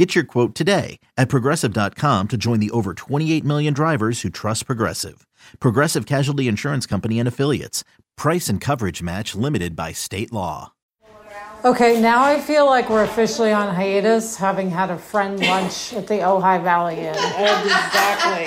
Get your quote today at progressive.com to join the over 28 million drivers who trust Progressive. Progressive Casualty Insurance Company and Affiliates. Price and coverage match limited by state law. Okay, now I feel like we're officially on hiatus, having had a friend lunch at the Ojai Valley Inn. Exactly.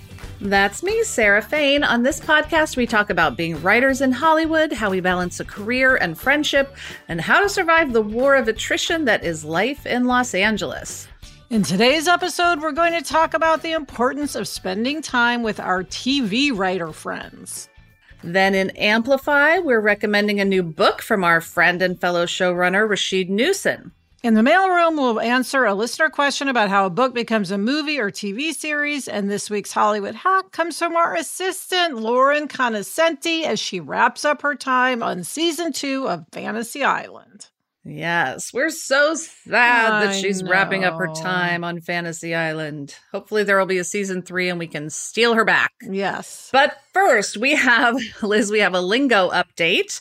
That's me, Sarah Fain. On this podcast, we talk about being writers in Hollywood, how we balance a career and friendship, and how to survive the war of attrition that is life in Los Angeles. In today's episode, we're going to talk about the importance of spending time with our TV writer friends. Then in Amplify, we're recommending a new book from our friend and fellow showrunner, Rasheed Newson. In the mailroom, we'll answer a listener question about how a book becomes a movie or TV series. And this week's Hollywood hack comes from our assistant, Lauren Conoscenti, as she wraps up her time on season two of Fantasy Island. Yes, we're so sad that she's wrapping up her time on Fantasy Island. Hopefully, there will be a season three and we can steal her back. Yes. But first, we have, Liz, we have a lingo update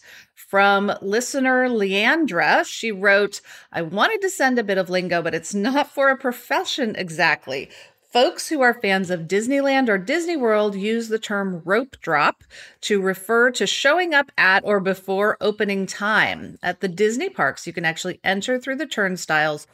from listener Leandra. She wrote, I wanted to send a bit of lingo, but it's not for a profession exactly. Folks who are fans of Disneyland or Disney World use the term rope drop to refer to showing up at or before opening time. At the Disney parks, you can actually enter through the turnstiles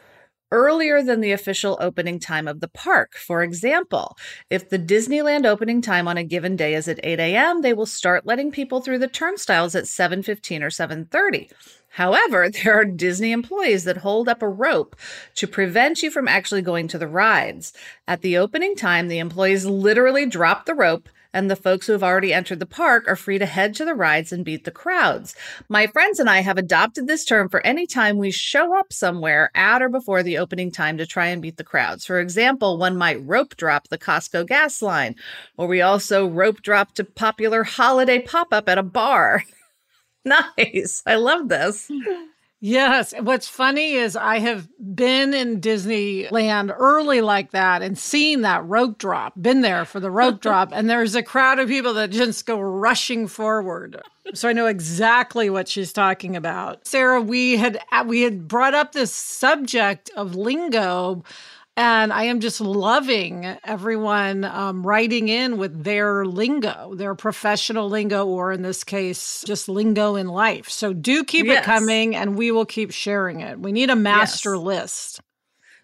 earlier than the official opening time of the park. For example, if the Disneyland opening time on a given day is at 8 a.m., they will start letting people through the turnstiles at 7:15 or 7:30. However, there are Disney employees that hold up a rope to prevent you from actually going to the rides. At the opening time, the employees literally drop the rope and the folks who have already entered the park are free to head to the rides and beat the crowds. My friends and I have adopted this term for any time we show up somewhere at or before the opening time to try and beat the crowds. For example, one might rope drop the Costco gas line, or we also rope drop to popular holiday pop up at a bar. nice. I love this. Yes. What's funny is I have been in Disneyland early like that and seen that rope drop, been there for the rope drop, and there's a crowd of people that just go rushing forward. So I know exactly what she's talking about. Sarah, we had we had brought up this subject of lingo and I am just loving everyone um, writing in with their lingo, their professional lingo, or in this case, just lingo in life. So do keep it coming and we will keep sharing it. We need a master Yes. list.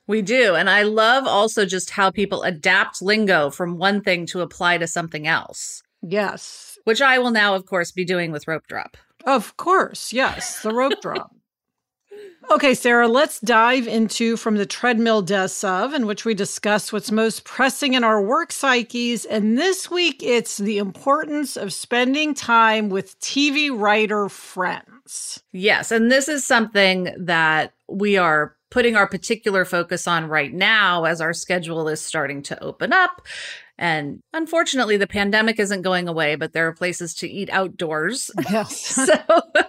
We do. And I love also just how people adapt lingo from one thing to apply to something else, Yes. which I will now, of course, be doing with rope drop. Of course. Yes. The rope drop. Okay, Sarah, let's dive into From the Treadmill Desk of, in which we discuss what's most pressing in our work psyches. And this week, it's the importance of spending time with TV writer friends. Yes. And this is something that we are putting our particular focus on right now as our schedule is starting to open up. And unfortunately, the pandemic isn't going away, but there are places to eat outdoors. Yes. so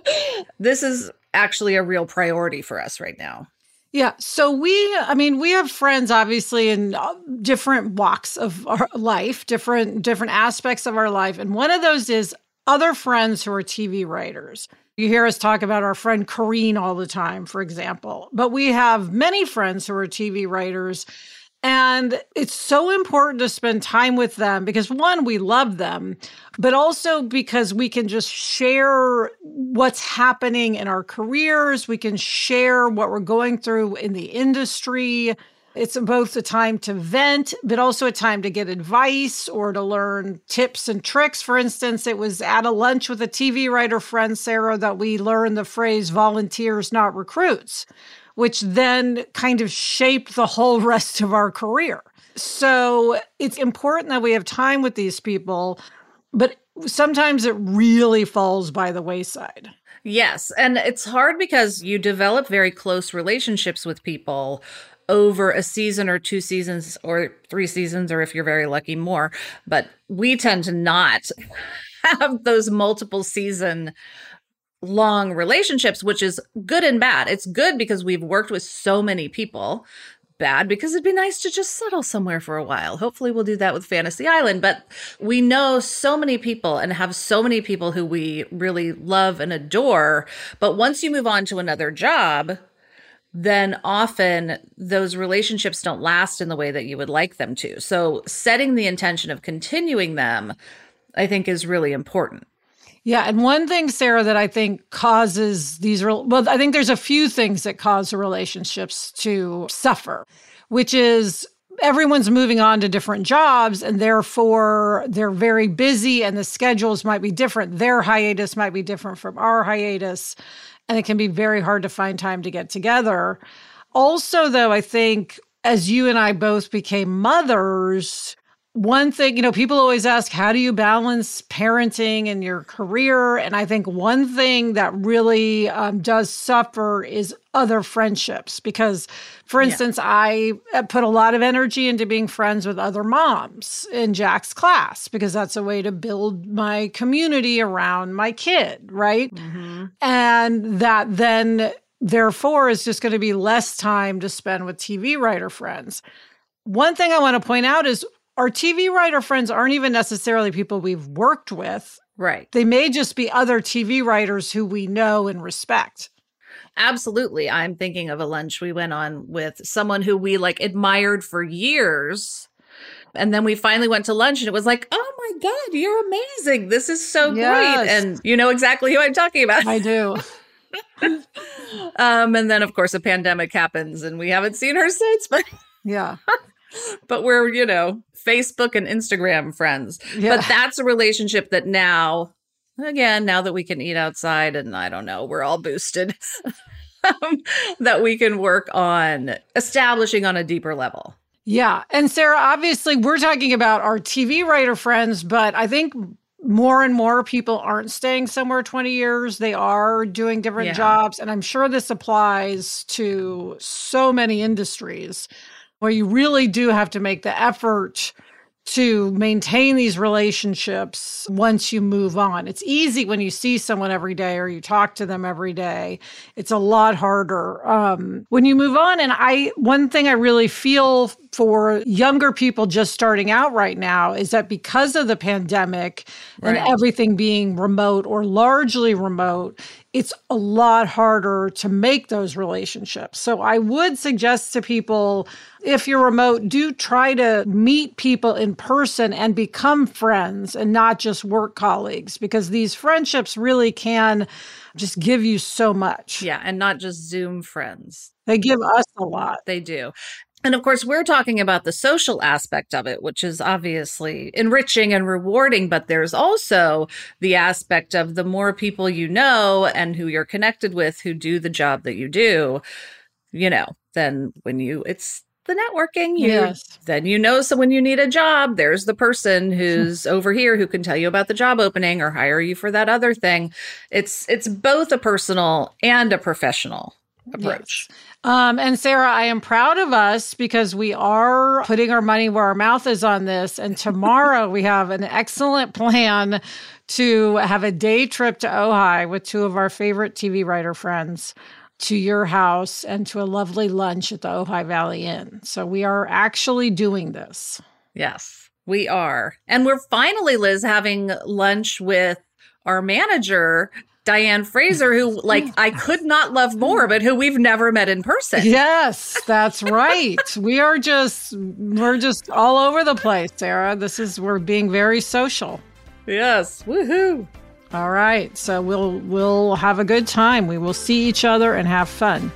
this is actually a real priority for us right now. Yeah. So we, I mean, we have friends obviously in uh, different walks of our life, different different aspects of our life, and one of those is other friends who are TV writers. You hear us talk about our friend Corrine all the time, for example, but we have many friends who are TV writers. And it's so important to spend time with them because one, we love them, but also because we can just share what's happening in our careers. We can share what we're going through in the industry. It's both a time to vent, but also a time to get advice or to learn tips and tricks. For instance, it was at a lunch with a TV writer friend, Sarah, that we learned the phrase volunteers, not recruits, which then kind of shaped the whole rest of our career. So it's important that we have time with these people, but sometimes it really falls by the wayside. Yes. And it's hard because you develop very close relationships with people over a season or two seasons or three seasons, or if you're very lucky, more. But we tend to not have those multiple season long relationships, which is good and bad. It's good because we've worked with so many people bad because it'd be nice to just settle somewhere for a while. Hopefully, we'll do that with Fantasy Island. But we know so many people and have so many people who we really love and adore. But once you move on to another job, then often those relationships don't last in the way that you would like them to. So, setting the intention of continuing them, I think, is really important. Yeah, and one thing, Sarah, that I think causes these real well, I think there's a few things that cause relationships to suffer, which is everyone's moving on to different jobs and therefore they're very busy and the schedules might be different. Their hiatus might be different from our hiatus, and it can be very hard to find time to get together. Also, though, I think as you and I both became mothers, one thing, you know, people always ask, how do you balance parenting and your career? And I think one thing that really um, does suffer is other friendships. Because, for instance, yeah. I uh, put a lot of energy into being friends with other moms in Jack's class because that's a way to build my community around my kid, right? Mm-hmm. And that then, therefore, is just going to be less time to spend with TV writer friends. One thing I want to point out is our TV writer friends aren't even necessarily people we've worked with. Right. They may just be other TV writers who we know and respect. Absolutely. I'm thinking of a lunch we went on with someone who we like admired for years. And then we finally went to lunch and it was like, oh my God, you're amazing. This is so yes. great. And you know exactly who I'm talking about. I do. um, and then of course a pandemic happens and we haven't seen her since, but yeah. but we're, you know, Facebook and Instagram friends. Yeah. But that's a relationship that now, again, now that we can eat outside and I don't know, we're all boosted, um, that we can work on establishing on a deeper level. Yeah. And Sarah, obviously, we're talking about our TV writer friends, but I think more and more people aren't staying somewhere 20 years. They are doing different yeah. jobs. And I'm sure this applies to so many industries where you really do have to make the effort to maintain these relationships once you move on. It's easy when you see someone every day or you talk to them every day. It's a lot harder um, when you move on. And I, one thing I really feel for younger people just starting out right now is that because of the pandemic right. and everything being remote or largely remote, it's a lot harder to make those relationships. So I would suggest to people if you're remote, do try to meet people in person and become friends and not just work colleagues because these friendships really can just give you so much. Yeah, and not just Zoom friends. They give us a lot. They do. And of course, we're talking about the social aspect of it, which is obviously enriching and rewarding, but there's also the aspect of the more people you know and who you're connected with who do the job that you do, you know, then when you, it's the networking. You, yes. Then you know, so when you need a job, there's the person who's over here who can tell you about the job opening or hire you for that other thing. It's it's both a personal and a professional approach. Yes. Um, and Sarah, I am proud of us because we are putting our money where our mouth is on this. And tomorrow we have an excellent plan to have a day trip to Ojai with two of our favorite TV writer friends to your house and to a lovely lunch at the Ojai Valley Inn. So we are actually doing this. Yes, we are. And we're finally, Liz, having lunch with our manager Diane Fraser, who like I could not love more, but who we've never met in person. Yes, that's right. we are just we're just all over the place, Sarah. This is we're being very social. Yes. Woohoo. All right. So we'll we'll have a good time. We will see each other and have fun.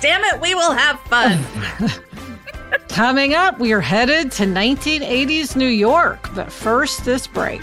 Damn it, we will have fun. Coming up, we are headed to 1980s New York, but first, this break.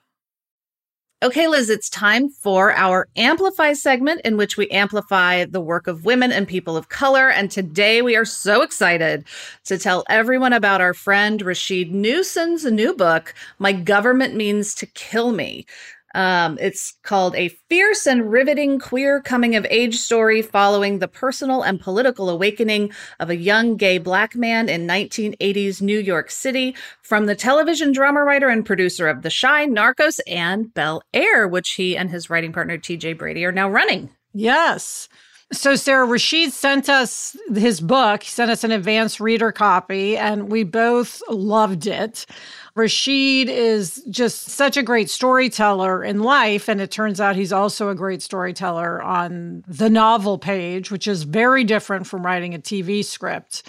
Okay, Liz, it's time for our Amplify segment in which we amplify the work of women and people of color. And today we are so excited to tell everyone about our friend Rasheed Newson's new book, My Government Means to Kill Me. Um, it's called A Fierce and Riveting Queer Coming of Age Story following the personal and political awakening of a young gay black man in 1980s New York City from the television drama writer and producer of The Chi, Narcos, and Bel Air, which he and his writing partner TJ Brady are now running. Yes. So, Sarah Rasheed sent us his book. He sent us an advanced reader copy, and we both loved it. Rasheed is just such a great storyteller in life. And it turns out he's also a great storyteller on the novel page, which is very different from writing a TV script.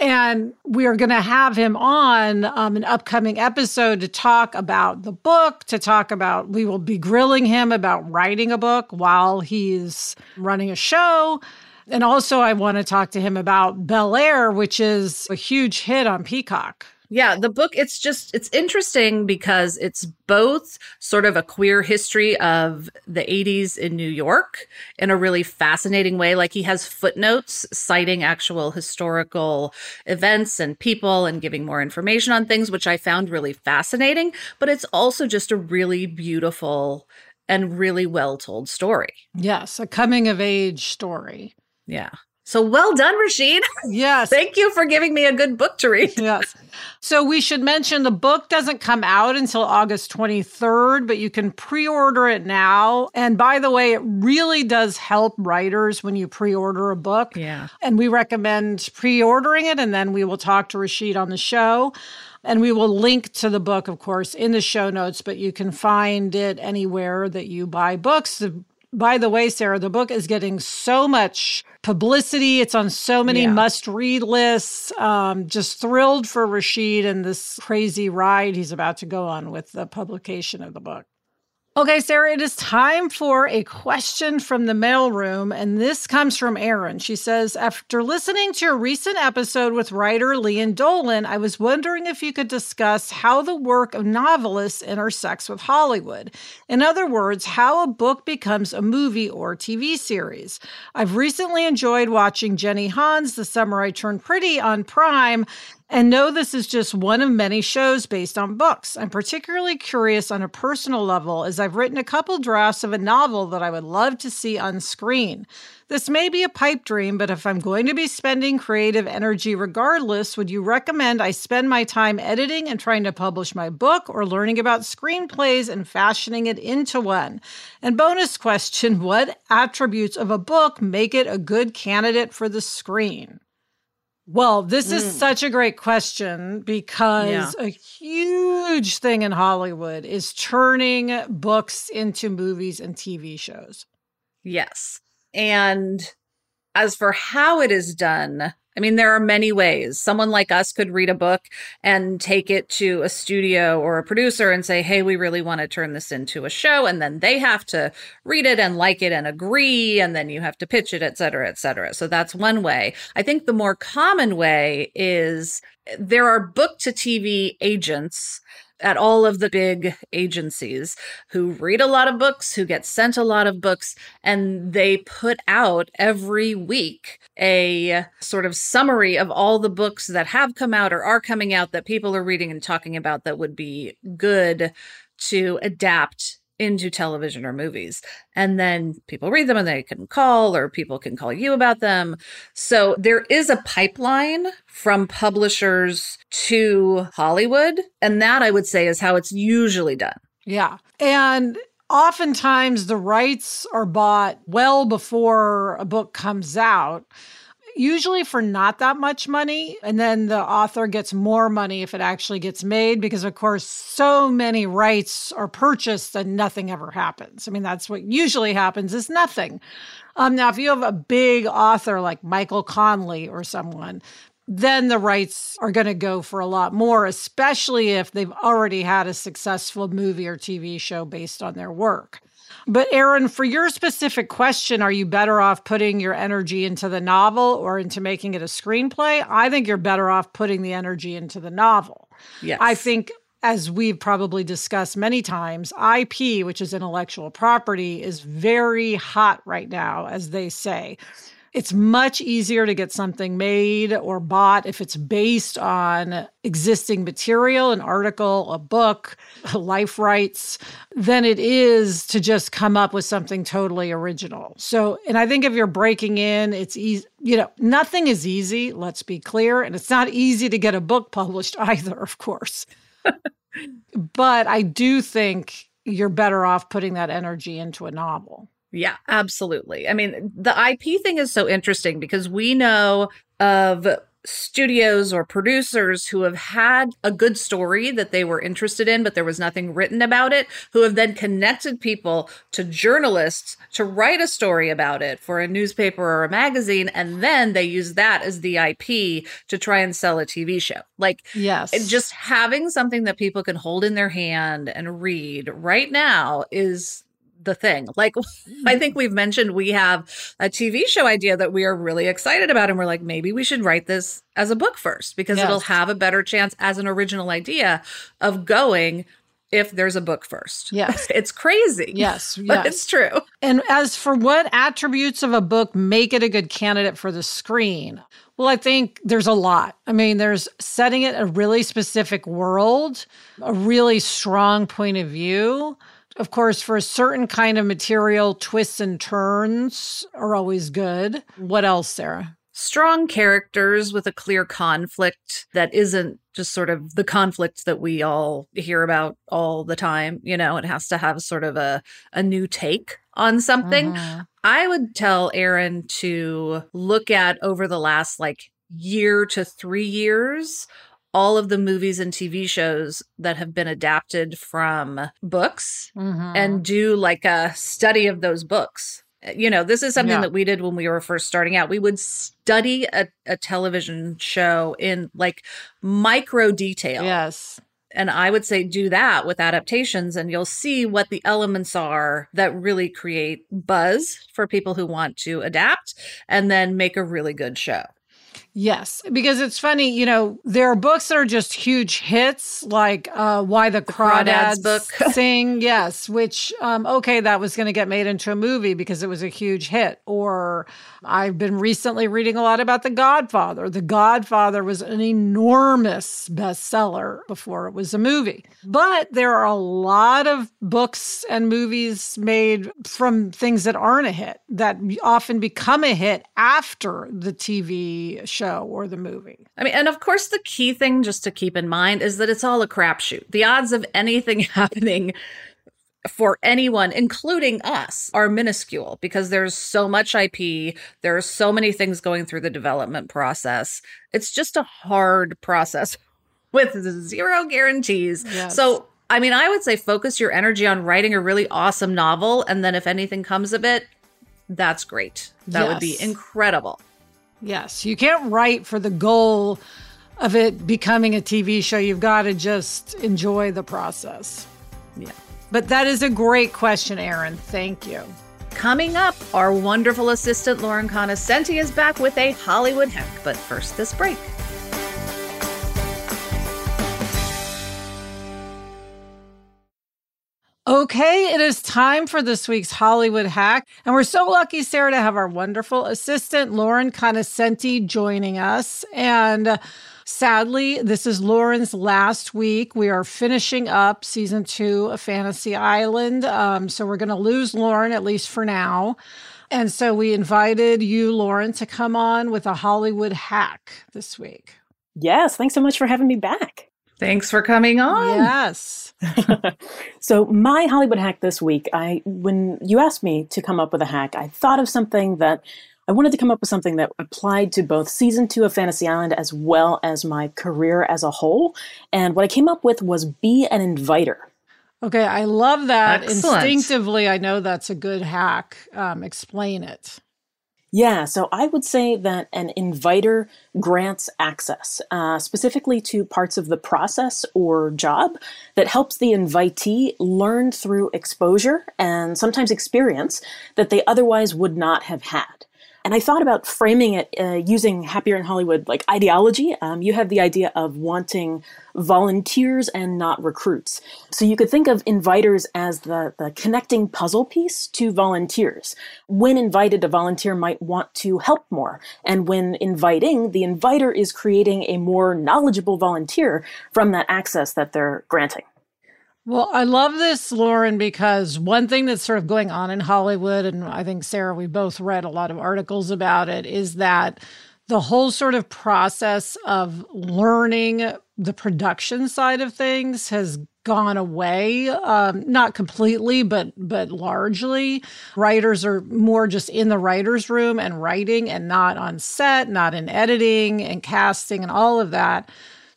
And we are going to have him on um, an upcoming episode to talk about the book, to talk about, we will be grilling him about writing a book while he's running a show. And also, I want to talk to him about Bel Air, which is a huge hit on Peacock. Yeah, the book it's just it's interesting because it's both sort of a queer history of the 80s in New York in a really fascinating way like he has footnotes citing actual historical events and people and giving more information on things which I found really fascinating, but it's also just a really beautiful and really well told story. Yes, a coming of age story. Yeah. So well done, Rasheed. Yes. Thank you for giving me a good book to read. yes. So we should mention the book doesn't come out until August 23rd, but you can pre order it now. And by the way, it really does help writers when you pre order a book. Yeah. And we recommend pre ordering it, and then we will talk to Rasheed on the show. And we will link to the book, of course, in the show notes, but you can find it anywhere that you buy books. By the way, Sarah, the book is getting so much publicity. It's on so many yeah. must read lists. Um, just thrilled for Rasheed and this crazy ride he's about to go on with the publication of the book. Okay, Sarah, it is time for a question from the mailroom. And this comes from Erin. She says, After listening to your recent episode with writer Lian Dolan, I was wondering if you could discuss how the work of novelists intersects with Hollywood. In other words, how a book becomes a movie or TV series. I've recently enjoyed watching Jenny Han's The Summer I Turned Pretty on Prime, and know this is just one of many shows based on books. I'm particularly curious on a personal level as I've written a couple drafts of a novel that I would love to see on screen. This may be a pipe dream, but if I'm going to be spending creative energy regardless, would you recommend I spend my time editing and trying to publish my book or learning about screenplays and fashioning it into one? And bonus question What attributes of a book make it a good candidate for the screen? Well, this is mm. such a great question because yeah. a huge thing in Hollywood is turning books into movies and TV shows. Yes. And as for how it is done, I mean, there are many ways. Someone like us could read a book and take it to a studio or a producer and say, Hey, we really want to turn this into a show. And then they have to read it and like it and agree. And then you have to pitch it, et cetera, et cetera. So that's one way. I think the more common way is eh, there are book to TV agents at all of the big agencies who read a lot of books, who get sent a lot of books, and they put out every week a sort of summary of all the books that have come out or are coming out that people are reading and talking about that would be good to adapt into television or movies. And then people read them and they can call, or people can call you about them. So there is a pipeline from publishers to Hollywood. And that I would say is how it's usually done. Yeah. And oftentimes the rights are bought well before a book comes out usually for not that much money. And then the author gets more money if it actually gets made, because of course, so many rights are purchased and nothing ever happens. I mean, that's what usually happens is nothing. Um, now, if you have a big author like Michael Connelly or someone, then the rights are going to go for a lot more, especially if they've already had a successful movie or TV show based on their work. But Erin, for your specific question, are you better off putting your energy into the novel or into making it a screenplay? I think you're better off putting the energy into the novel. Yes. I think as we've probably discussed many times, IP, which is intellectual property, is very hot right now, as they say. It's much easier to get something made or bought if it's based on existing material, an article, a book, life rights, than it is to just come up with something totally original. So, and I think if you're breaking in, it's easy, you know, nothing is easy, let's be clear. And it's not easy to get a book published either, of course. but I do think you're better off putting that energy into a novel. Yeah, absolutely. I mean, the IP thing is so interesting because we know of studios or producers who have had a good story that they were interested in, but there was nothing written about it, who have then connected people to journalists to write a story about it for a newspaper or a magazine. And then they use that as the IP to try and sell a TV show. Like, yes, just having something that people can hold in their hand and read right now is the thing. Like I think we've mentioned we have a TV show idea that we are really excited about and we're like maybe we should write this as a book first because yes. it'll have a better chance as an original idea of going if there's a book first. Yes. It's crazy. Yes. But yes. it's true. And as for what attributes of a book make it a good candidate for the screen, well, I think there's a lot. I mean, there's setting it a really specific world, a really strong point of view, of course, for a certain kind of material, twists and turns are always good. What else, Sarah? Strong characters with a clear conflict that isn't just sort of the conflict that we all hear about all the time. You know, it has to have sort of a, a new take on something. Mm-hmm. I would tell Erin to look at over the last like year to three years all of the movies and TV shows that have been adapted from books mm-hmm. and do like a study of those books. You know, this is something yeah. that we did when we were first starting out. We would study a, a television show in like micro detail. Yes. And I would say do that with adaptations, and you'll see what the elements are that really create buzz for people who want to adapt and then make a really good show. Yes, because it's funny, you know, there are books that are just huge hits, like uh, Why the, the Crawdads, book sing, yes, which, um, okay, that was going to get made into a movie because it was a huge hit. Or I've been recently reading a lot about The Godfather. The Godfather was an enormous bestseller before it was a movie. But there are a lot of books and movies made from things that aren't a hit that often become a hit after the TV show or the movie. I mean, and of course, the key thing just to keep in mind is that it's all a crapshoot. The odds of anything happening for anyone, including us, are minuscule because there's so much IP. There are so many things going through the development process. It's just a hard process with zero guarantees. Yes. So, I mean, I would say focus your energy on writing a really awesome novel. And then if anything comes of it, that's great. That yes. would be incredible. Yes. You can't write for the goal of it becoming a TV show. You've got to just enjoy the process. Yeah. But that is a great question, Erin. Thank you. Coming up, our wonderful assistant Lauren Conoscenti is back with a Hollywood hack. But first, this break. Okay, it is time for this week's Hollywood hack. And we're so lucky, Sarah, to have our wonderful assistant, Lauren Conoscenti, joining us. And uh, sadly, this is Lauren's last week. We are finishing up season two of Fantasy Island. Um, so we're going to lose Lauren, at least for now. And so we invited you, Lauren, to come on with a Hollywood hack this week. Yes, thanks so much for having me back. Thanks for coming on. Yes. so my Hollywood hack this week, I when you asked me to come up with a hack, I thought of something that I wanted to come up with something that applied to both season two of Fantasy Island as well as my career as a whole. And what I came up with was be an inviter. Okay, I love that. Excellent. Instinctively, I know that's a good hack. Um, explain it. Yeah, so I would say that an inviter grants access, uh, specifically to parts of the process or job that helps the invitee learn through exposure and sometimes experience that they otherwise would not have had. And I thought about framing it uh, using Happier in Hollywood like ideology. Um, you have the idea of wanting volunteers and not recruits. So you could think of inviters as the, the connecting puzzle piece to volunteers. When invited, a volunteer might want to help more. And when inviting, the inviter is creating a more knowledgeable volunteer from that access that they're granting. Well, I love this, Lauren, because one thing that's sort of going on in Hollywood, and I think, Sarah, we both read a lot of articles about it, is that the whole sort of process of learning the production side of things has gone away um, not completely but but largely. Writers are more just in the writers room and writing and not on set not in editing and casting and all of that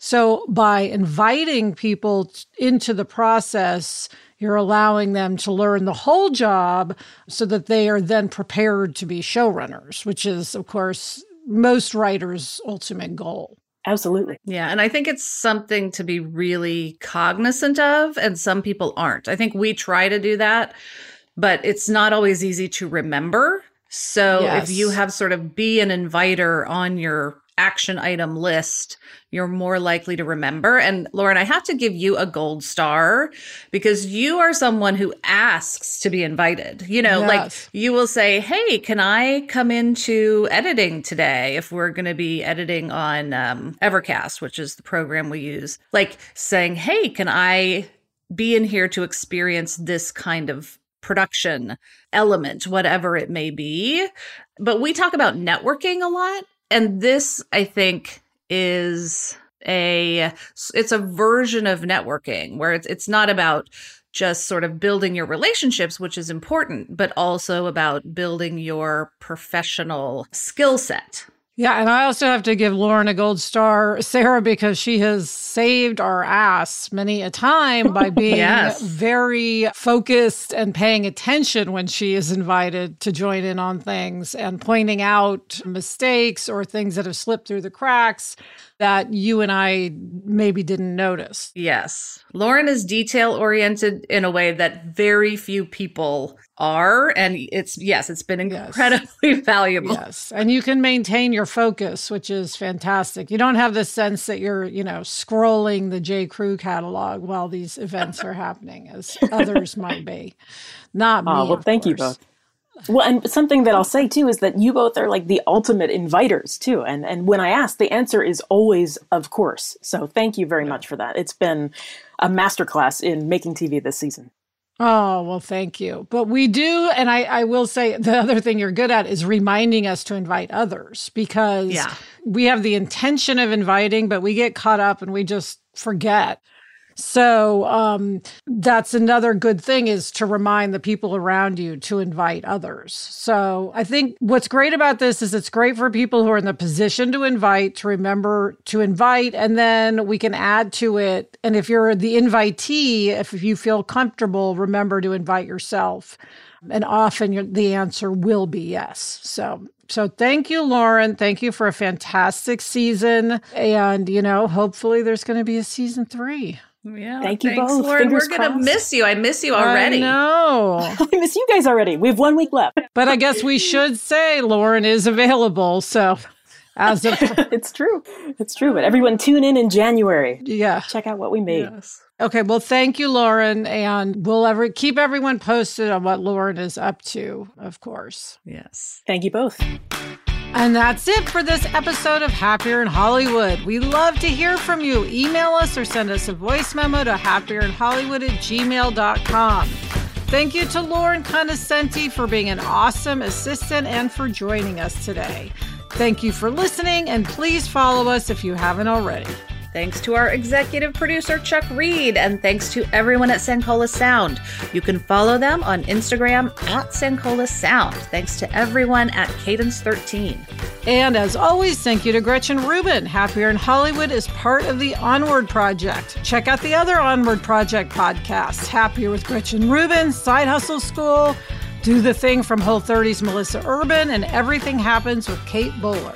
so by inviting people into the process, you're allowing them to learn the whole job so that they are then prepared to be showrunners, which is, of course, most writers' ultimate goal. Absolutely. Yeah. And I think it's something to be really cognizant of, and some people aren't. I think we try to do that, but it's not always easy to remember. So Yes. if you have sort of be an inviter on your action item list, you're more likely to remember. And Lauren, I have to give you a gold star because you are someone who asks to be invited. You know, like you will say, Hey, can I come into editing today if we're going to be editing on um, Evercast, which is the program we use? Like saying, Hey, can I be in here to experience this kind of production element, whatever it may be? But we talk about networking a lot. And this, I think, is a it's a version of networking where it's it's not about just sort of building your relationships which is important but also about building your professional skill set Yeah, and I also have to give Lauren a gold star, Sarah, because she has saved our ass many a time by being Yes. very focused and paying attention when she is invited to join in on things and pointing out mistakes or things that have slipped through the cracks that you and I maybe didn't notice. yes lauren is detail oriented in a way that very few people are and it's yes it's been Yes. incredibly valuable Yes. And you can maintain your focus, which is fantastic. You don't have the sense that you're, you know, scrolling the J. Crew catalog while these events are happening, as others might be. Not me. Oh, well, of thank you both. Well, and something that I'll say too is that you both are like the ultimate inviters too. And and when I ask, the answer is always of course. So thank you very much for that. It's been a masterclass in making TV this season. Oh, well, thank you. But we do, and I, I will say the other thing you're good at is reminding us to invite others because Yeah. we have the intention of inviting, but we get caught up and we just forget. So um, that's another good thing is to remind the people around you to invite others. So I think what's great about this is it's great for people who are in the position to invite to remember to invite, and then we can add to it. And if you're the invitee, if you feel comfortable, remember to invite yourself. And often the answer will be yes. So so thank you, Lauren. Thank you for a fantastic season. And, you know, hopefully there's going to be a season three. Yeah Thank you thanks, both. lauren Fingers we're gonna miss you i miss you already I know. I miss you guys already. We have one week left. but I guess we should say Lauren is available. So As of it's true. It's true. But everyone tune in in January. yeah. Check out what we made. Yes. Okay, well, thank you, Lauren, and we'll ever keep everyone posted on what Lauren is up to, of course. Yes. Thank you both. And that's it for this episode of Happier in Hollywood. We love to hear from you. Email us or send us a voice memo to happierin hollywood at gmail.com. Thank you to Lauren Conoscenti for being an awesome assistant and for joining us today. Thank you for listening, and please follow us if you haven't already. Thanks to our executive producer, Chuck Reed, and thanks to everyone at Sankola Sound. You can follow them on Instagram at Sankola Sound. Thanks to everyone at Cadence 13. And as always, thank you to Gretchen Rubin. Happier in Hollywood is part of the Onward Project. Check out the other Onward Project podcasts Happier with Gretchen Rubin, Side Hustle School, Do the Thing from Whole 30's Melissa Urban, and Everything Happens with Kate Bowler.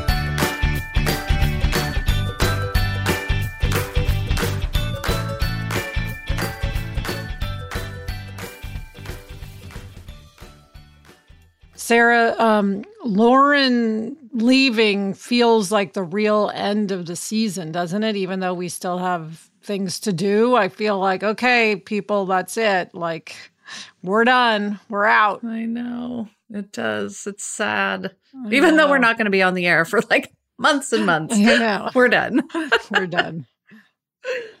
Sarah, um, Lauren leaving feels like the real end of the season, doesn't it? Even though we still have things to do, I feel like, okay, people, that's it. Like, we're done. We're out. I know. It does. It's sad. Even though we're not going to be on the air for like months and months. I know. We're done. We're done.